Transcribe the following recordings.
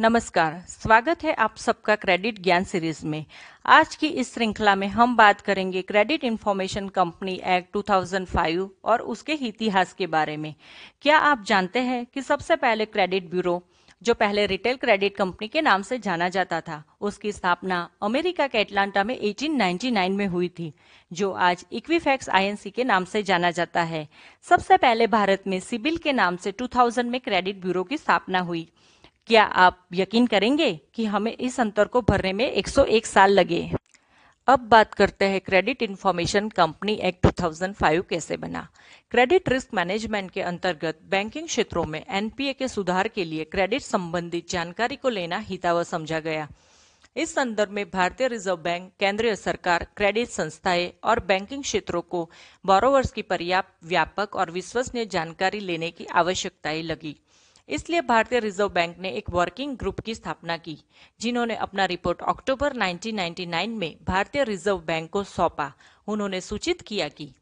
नमस्कार, स्वागत है आप सबका क्रेडिट ज्ञान सीरीज़ में। आज की इस श्रृंखला में हम बात करेंगे क्रेडिट इंफॉर्मेशन कंपनी एक्ट 2005 और उसके इतिहास के बारे में। क्या आप जानते हैं कि सबसे पहले क्रेडिट ब्यूरो, जो पहले रिटेल क्रेडिट कंपनी के नाम से जाना जाता था, उसकी स्थापना अमेरिका के एटलांटा में 1899 में हुई थी, जो आज इक्विफैक्स आईएनसी के नाम से जाना जाता है। सबसे पहले भारत में सिबिल के नाम से 2000 में क्रेडिट ब्यूरो की स्थापना हुई। क्या आप यकीन करेंगे कि हमें इस अंतर को भरने में 101 साल लगे? अब बात करते हैं क्रेडिट इंफॉर्मेशन कंपनी एक्ट 2005 कैसे बना? क्रेडिट रिस्क मैनेजमेंट के अंतर्गत बैंकिंग क्षेत्रों में एनपीए के सुधार के लिए क्रेडिट संबंधित जानकारी को लेना हितावह समझा गया। इस संदर्भ में भारतीय रिज़र्व बैंक केंद्रीय सरकार क्रेडिट संस्थाएँ और बैंकिंग क्षेत्रों को बोरोवर्स की पर्याप्त, व्यापक और विश्वसनीय जानकारी लेने की आवश्यकताएँ लगी। इसलिए भारतीय रिज़र्व बैंक ने एक वर्किंग ग्रुप की स्थापना की, जिन्होंने अपना रिपोर्ट अक्टूबर 1999 में भारतीय रिज़र्व बैंक को सौंपा। उन्होंने सूचित किया कि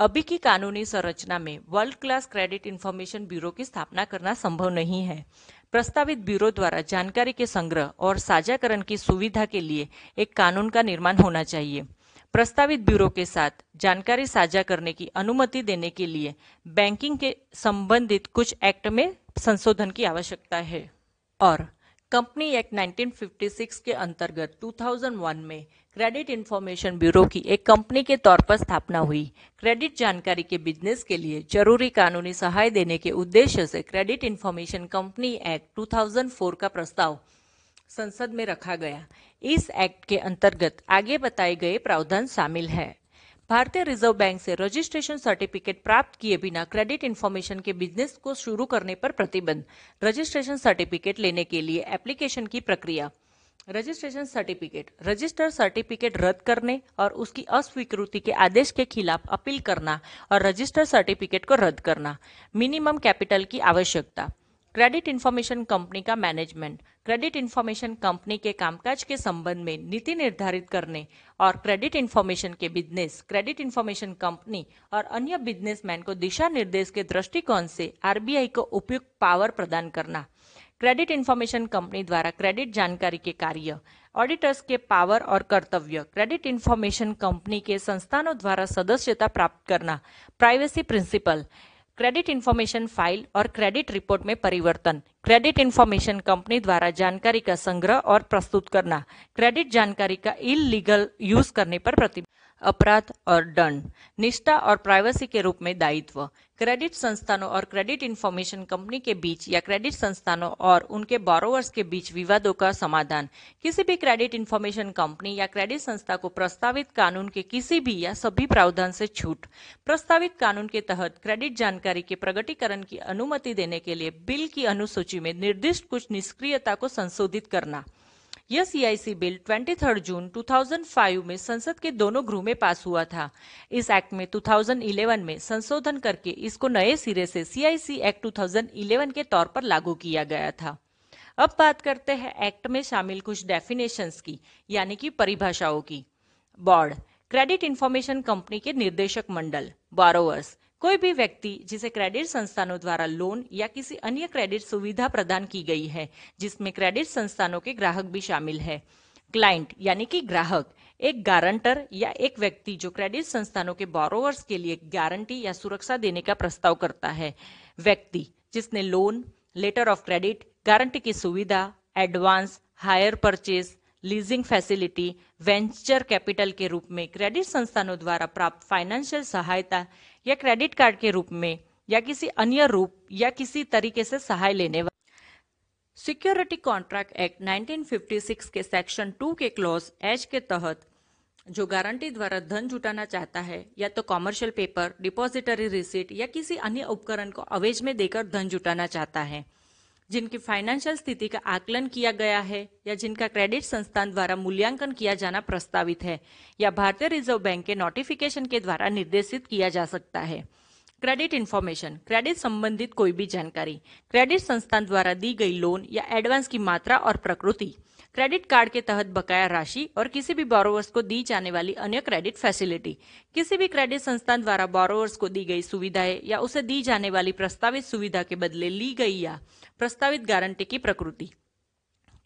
अभी की कानूनी संरचना में world class credit information bureau की स्थापना करना संभव नहीं है। प्रस्तावित ब्यूरो द्वारा जानकारी के संग्रह और साझाकरण की सुविधा के लिए एक कानून का निर्माण होना चाहिए। प्रस्तावित ब्यूरो के साथ जानकारी साझा करने की अनुमति देने के लिए बैंकिंग के संबंधित कुछ एक्ट में संशोधन की आवश्यकता है। और कंपनी एक्ट 1956 के अंतर्गत 2001 में क्रेडिट इंफॉर्मेशन ब्यूरो की एक कंपनी के तौर पर स्थापना हुई। क्रेडिट जानकारी के बिज़नेस के लिए ज़रूरी कानूनी सहाय देने के उद्देश्य से क्रेडिट इंफॉर्मेशन कंपनी एक्ट 2004 का प्रस्ताव संसद में रखा गया। इस एक्ट के अंतर्गत आगे बताए गए प्रावधान शामिल है। भारतीय रिज़र्व बैंक से रजिस्ट्रेशन सर्टिफिकेट प्राप्त किए बिना क्रेडिट इन्फॉर्मेशन के बिज़नेस को शुरू करने पर प्रतिबंध। रजिस्ट्रेशन सर्टिफिकेट लेने के लिए एप्लीकेशन की प्रक्रिया। रजिस्ट्रेशन सर्टिफिकेट, रजिस्टर सर्टिफिकेट रद्द करने और उसकी अस्वीकृति के आदेश के खिलाफ अपील करना और रजिस्टर सर्टिफिकेट को रद्द करना। मिनिमम कैपिटल की आवश्यकता। क्रेडिट इन्फॉर्मेशन कंपनी का मैनेजमेंट, क्रेडिट इन्फॉर्मेशन कंपनी के कामकाज के संबंध में नीति निर्धारित करने और क्रेडिट इन्फॉर्मेशन के बिज़नेस, क्रेडिट इंफॉर्मेशन कंपनी और अन्य बिजनेसमैन को दिशा निर्देश के दृष्टिकोण से आरबीआई को उपयुक्त पावर प्रदान करना। क्रेडिट इन्फॉर्मेशन कंपनी द्वारा क्रेडिट जानकारी के कार्य, ऑडिटर्स के पावर और कर्तव्य, क्रेडिट इन्फॉर्मेशन कंपनी के संस्थानों द्वारा सदस्यता प्राप्त करना, privacy principle credit information file और क्रेडिट रिपोर्ट में परिवर्तन। क्रेडिट इन्फॉर्मेशन कंपनी द्वारा जानकारी का संग्रह और प्रस्तुत करना। क्रेडिट जानकारी का इलीगल यूज़ करने पर प्रति अपराध और दंड, निष्ठा और प्राइवेसी के रूप में दायित्व क्रेडिट संस्थानों और क्रेडिट इंफॉर्मेशन कंपनी के बीच या क्रेडिट संस्थानों और उनके बोरोवर्स के बीच विवादों का समाधान। किसी भी क्रेडिट इंफॉर्मेशन कंपनी या क्रेडिट संस्था को प्रस्तावित कानून के किसी भी या सभी प्रावधान से छूट। प्रस्तावित कानून के तहत क्रेडिट जानकारी के प्रगटीकरण की अनुमति देने के लिए बिल की अनुसूची में निर्दिष्ट कुछ निष्क्रियता को संशोधित करना। यह सीआईसी बिल 23 जून 2005 में संसद के दोनों गृह में पास हुआ था। इस एक्ट में 2011 में संशोधन करके इसको नए सिरे से सीआईसी एक्ट 2011 के तौर पर लागू किया गया था। अब बात करते हैं एक्ट में शामिल कुछ डेफिनेशंस की, यानी कि परिभाषाओं की। बोर्ड क्रेडिट इंफॉर्मेशन कंपनी के निर्देशक मंडल बारोवर्स कोई भी व्यक्ति जिसे क्रेडिट संस्थानों द्वारा लोन या किसी अन्य क्रेडिट सुविधा प्रदान की गई है, जिसमें क्रेडिट संस्थानों के ग्राहक भी शामिल है। क्लाइंट यानी कि ग्राहक, एक गारंटर या एक व्यक्ति जो क्रेडिट संस्थानों के बोरोवर्स के लिए गारंटी या सुरक्षा देने का प्रस्ताव करता है। व्यक्ति जिसने loan letter of credit guarantee की सुविधा advance hire purchase leasing facility venture capital के रूप में क्रेडिट संस्थानों द्वारा प्राप्त फाइनेंशियल सहायता या क्रेडिट कार्ड के रूप में, या किसी अन्य रूप, या किसी तरीके से सहाय लेने वाले। सिक्योरिटी कॉन्ट्रैक्ट एक्ट 1956 के सेक्शन 2 के क्लॉज एच के तहत, जो गारंटी द्वारा धन जुटाना चाहता है, या तो कॉमर्शियल पेपर, डिपॉजिटरी रिसीट, या किसी अन्य उपकरण को अवेज में देकर धन जुटाना चाहता है। जिनकी फाइनेंशियल स्थिति का आकलन किया गया है या जिनका क्रेडिट संस्थान द्वारा मूल्यांकन किया जाना प्रस्तावित है या भारतीय रिज़र्व बैंक के नोटिफिकेशन के द्वारा निर्देशित किया जा सकता है। क्रेडिट इन्फॉर्मेशन क्रेडिट संबंधित कोई भी जानकारी क्रेडिट संस्थान द्वारा दी गई लोन या एडवांस की मात्रा और प्रकृति। क्रेडिट कार्ड के तहत बकाया राशि और किसी भी बोरोवर्स को दी जाने वाली अन्य क्रेडिट फैसिलिटी किसी भी क्रेडिट संस्थान द्वारा बोरोवर्स को दी गई सुविधाएँ या उसे दी जाने वाली प्रस्तावित सुविधा के बदले ली गई या प्रस्तावित गारंटी की प्रकृति।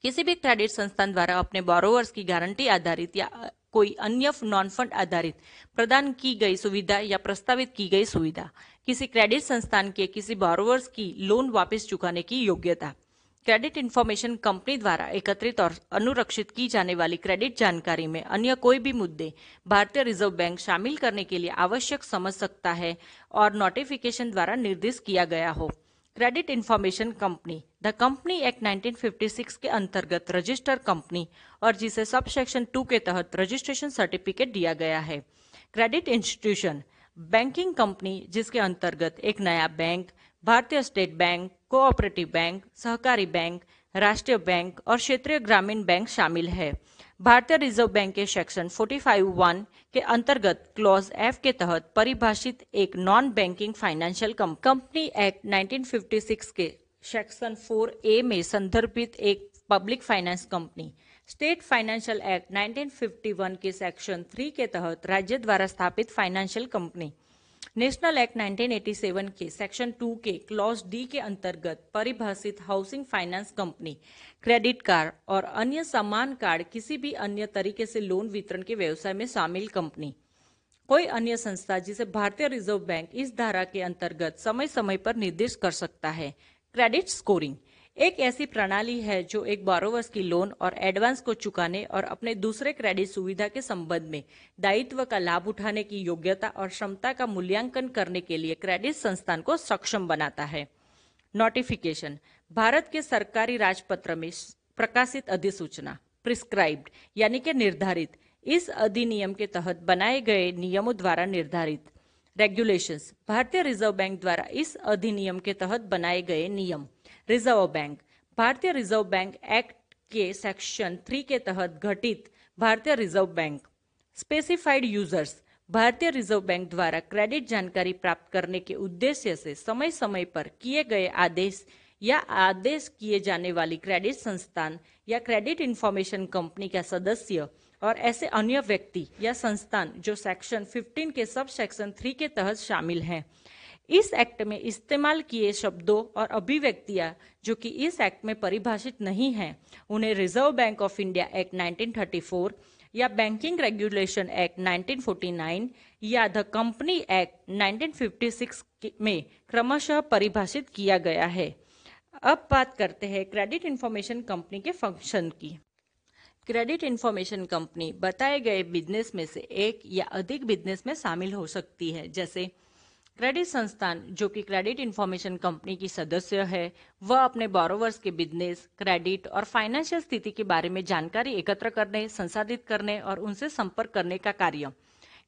किसी भी क्रेडिट संस्थान द्वारा अपने बोरोवर्स की गारंटी आधारित या कोई अन्य नॉन फंड आधारित प्रदान की गई सुविधा या प्रस्तावित की गई सुविधा। किसी क्रेडिट संस्थान के किसी बोरोवर्स की लोन वापस चुकाने की योग्यता। क्रेडिट इन्फॉर्मेशन कंपनी द्वारा एकत्रित और अनुरक्षित की जाने वाली क्रेडिट जानकारी में अन्य कोई भी मुद्दे भारतीय रिज़र्व बैंक शामिल करने के लिए आवश्यक समझ सकता है और नोटिफिकेशन द्वारा निर्दिष्ट किया गया हो। Credit information company, the company act 1956 के अंतर्गत रजिस्टर कंपनी और जिसे सब सेक्शन टू के तहत रजिस्ट्रेशन सर्टिफिकेट दिया गया है। क्रेडिट इंस्टीट्यूशन, बैंकिंग कंपनी जिसके अंतर्गत एक नया बैंक भारतीय स्टेट बैंक, कोऑपरेटिव बैंक, सहकारी बैंक, राष्ट्रीय बैंक और क्षेत्रीय ग्रामीण बैंक शामिल है। भारतीय रिज़र्व बैंक के सेक्शन 45 वन के अंतर्गत क्लॉज एफ़ के तहत परिभाषित एक non banking financial company act 1956 के सेक्शन 4 ए में संदर्भित एक public finance company state financial act 1951 के सेक्शन 3 के तहत राज्य द्वारा स्थापित फाइनेंशियल कंपनी नेशनल एक्ट 1987 के, सेक्शन 2 के, क्लॉज डी के अंतर्गत परिभाषित housing finance company, credit card और अन्य समान कार्ड, किसी भी अन्य तरीके से लोन वितरण के व्यवसाय में शामिल कंपनी। कोई अन्य संस्था जिसे भारतीय रिज़र्व बैंक इस धारा के अंतर्गत समय समय पर निर्देश कर सकता है। Credit scoring. एक ऐसी प्रणाली है जो एक बारोवर्स की लोन और एडवांस को चुकाने और अपने दूसरे क्रेडिट सुविधा के संबंध में दायित्व का लाभ उठाने की योग्यता और क्षमता का मूल्यांकन करने के लिए क्रेडिट संस्थान को सक्षम बनाता है। नोटिफिकेशन भारत के सरकारी राजपत्र में प्रकाशित अधिसूचना प्रिस्क्राइब्ड यानी कि निर्धारित, इस अधिनियम के तहत बनाए गए नियमों द्वारा निर्धारित। रेगुलेशंस भारतीय रिज़र्व बैंक द्वारा इस अधिनियम के तहत बनाए गए नियम। रिज़र्व बैंक भारतीय रिज़र्व बैंक एक्ट के सेक्शन थ्री के तहत गठित भारतीय रिज़र्व बैंक स्पेसिफाइड यूज़र्स भारतीय रिज़र्व बैंक द्वारा क्रेडिट जानकारी प्राप्त करने के उद्देश्य से समय समय पर किए गए आदेश या आदेश किए जाने वाली क्रेडिट संस्थान या क्रेडिट इंफॉर्मेशन कंपनी का सदस्य और ऐसे अन्य व्यक्ति या संस्थान जो सेक्शन 15 के सब सेक्शन 3 के तहत शामिल हैं। इस एक्ट में इस्तेमाल किए शब्दों और अभिव्यक्तियाँ जो कि इस एक्ट में परिभाषित नहीं हैं, उन्हें reserve bank of India act 1934 या बैंकिंग रेगुलेशन एक्ट 1949 या द कंपनी एक्ट 1956 में क्रमशः परिभाषित किया गया है। अब बात करते हैं क्रेडिट इंफॉर्मेशन कंपनी के फ़ंक्शन की। क्रेडिट इंफॉर्मेशन कंपनी बताए गए बिज़नेस में से एक या अधिक बिज़नेस में शामिल हो सकती है, जैसे क्रेडिट संस्थान, जो कि क्रेडिट इंफॉर्मेशन कंपनी की सदस्य है, वह अपने बोरोवर्स के बिज़नेस क्रेडिट और फाइनेंशियल स्थिति के बारे में जानकारी एकत्र करने, संसाधित करने और उनसे संपर्क करने का कार्य।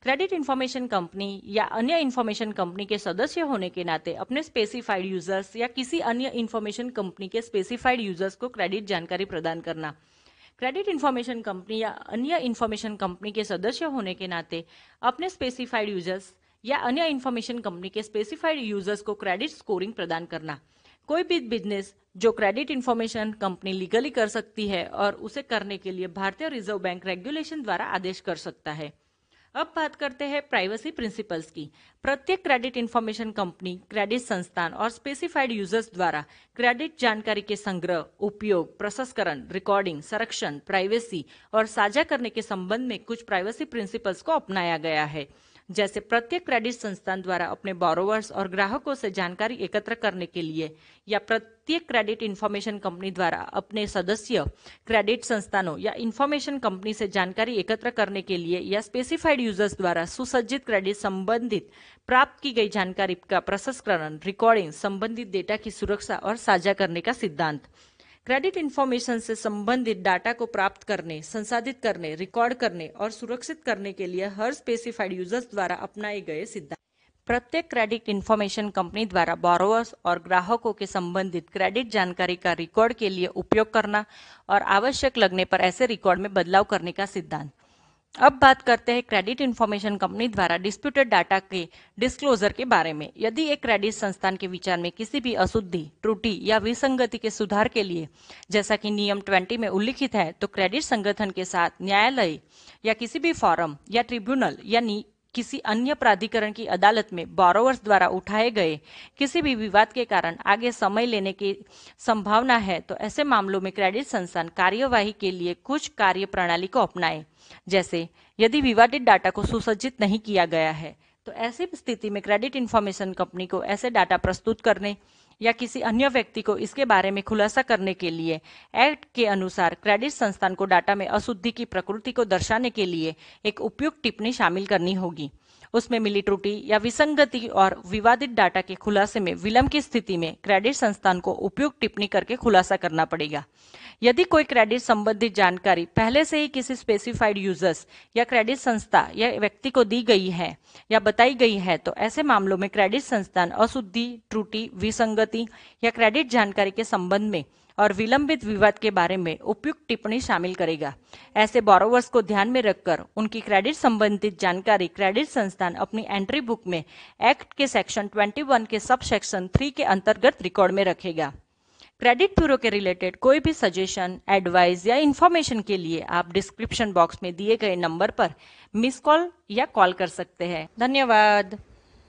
क्रेडिट इंफॉर्मेशन कंपनी या अन्य इंफॉर्मेशन कंपनी के सदस्य होने के नाते अपने स्पेसिफाइड यूज़र्स या किसी अन्य इंफॉर्मेशन कंपनी के स्पेसिफाइड यूज़र्स को क्रेडिट जानकारी प्रदान करना। क्रेडिट इंफॉर्मेशन कंपनी या अन्य इंफॉर्मेशन कंपनी के सदस्य होने के नाते अपने स्पेसिफाइड यूज़र्स या अन्य इंफॉर्मेशन कंपनी के स्पेसिफाइड यूज़र्स को क्रेडिट स्कोरिंग प्रदान करना। कोई भी बिज़नेस जो क्रेडिट इंफॉर्मेशन कंपनी लीगली कर सकती है और उसे करने के लिए भारतीय रिज़र्व बैंक रेगुलेशन द्वारा आदेश कर सकता है। अब बात करते हैं प्राइवेसी प्रिंसिपल्स की। प्रत्येक क्रेडिट इंफॉर्मेशन कंपनी क्रेडिट संस्थान और स्पेसिफाइड यूज़र्स द्वारा क्रेडिट जानकारी के संग्रह, उपयोग, प्रसंस्करण रिकॉर्डिंग संरक्षण प्राइवेसी और साझा करने के संबंध में कुछ प्राइवेसी प्रिंसिपल्स को अपनाया गया है। जैसे प्रत्येक क्रेडिट संस्थान द्वारा अपने बोरोवर्स और ग्राहकों से जानकारी एकत्र करने के लिए या प्रत्येक क्रेडिट इन्फॉर्मेशन कंपनी द्वारा अपने सदस्य, क्रेडिट संस्थानों या इन्फॉर्मेशन कंपनी से जानकारी एकत्र करने के लिए या स्पेसिफाइड यूज़र्स द्वारा सुसज्जित क्रेडिट संबंधित प्राप्त की गई जानकारी का प्रसंस्करण रिकॉर्डिंग संबंधित डेटा की सुरक्षा और साझा करने का सिद्धांत। क्रेडिट इन्फॉर्मेशन से संबंधित डाटा को प्राप्त करने, संसाधित करने रिकॉर्ड करने और सुरक्षित करने के लिए हर स्पेसिफाइड यूज़र्स द्वारा अपनाए गए सिद्धांत। प्रत्येक क्रेडिट इन्फॉर्मेशन कंपनी द्वारा बोरोवर्स और ग्राहकों के संबंधित क्रेडिट जानकारी का रिकॉर्ड के लिए उपयोग करना और आवश्यक लगने पर ऐसे रिकॉर्ड में बदलाव करने का सिद्धांत। अब बात करते हैं क्रेडिट इन्फॉर्मेशन कंपनी द्वारा डिस्प्यूटेड डाटा के डिस्क्लोजर के बारे में। यदि एक क्रेडिट संस्थान के विचार में किसी भी अशुद्धि, त्रुटि या विसंगति के सुधार के लिए जैसा कि नियम 20 में उल्लिखित है तो क्रेडिट संगठन के साथ न्यायालय या किसी भी फॉरम या ट्रिब्यूनल या किसी अन्य प्राधिकरण की अदालत में बोरोवर्स द्वारा उठाए गए किसी भी विवाद के कारण आगे समय लेने की संभावना है तो ऐसे मामलों में क्रेडिट संस्थान कार्यवाही के लिए कुछ कार्य प्रणाली को अपनाए। जैसे, यदि विवादित डाटा को सुसज्जित नहीं किया गया है तो ऐसी स्थिति में क्रेडिट इंफॉर्मेशन कंपनी को ऐसे डाटा प्रस्तुत करने या किसी अन्य व्यक्ति को इसके बारे में खुलासा करने के लिए एक्ट के अनुसार क्रेडिट संस्थान को डाटा में अशुद्धि की प्रकृति को दर्शाने के लिए एक उपयुक्त टिप्पणी शामिल करनी होगी। उसमें मिली त्रुटि या विसंगति और विवादित डाटा के खुलासे में विलंब की स्थिति में क्रेडिट संस्थान को उपयुक्त टिप्पणी करके खुलासा करना पड़ेगा। यदि कोई क्रेडिट संबंधित जानकारी पहले से ही किसी स्पेसिफाइड यूज़र्स या क्रेडिट संस्था या व्यक्ति को दी गई है या बताई गई है तो ऐसे मामलों में क्रेडिट संस्थान अशुद्धि, त्रुटि, विसंगति या क्रेडिट जानकारी के संबंध में और विलंबित विवाद के बारे में उपयुक्त टिप्पणी शामिल करेगा। ऐसे बोरोवर्स को ध्यान में रखकर उनकी क्रेडिट संबंधित जानकारी क्रेडिट संस्थान अपनी एंट्री बुक में एक्ट के सेक्शन 21 के सब सेक्शन 3 के अंतर्गत रिकॉर्ड में रखेगा। क्रेडिट ब्यूरो के रिलेटेड कोई भी सजेशन एडवाइस या इन्फॉर्मेशन के लिए आप डिस्क्रिप्शन बॉक्स में दिए गए नंबर पर मिस कॉल या कॉल कर सकते हैं। धन्यवाद।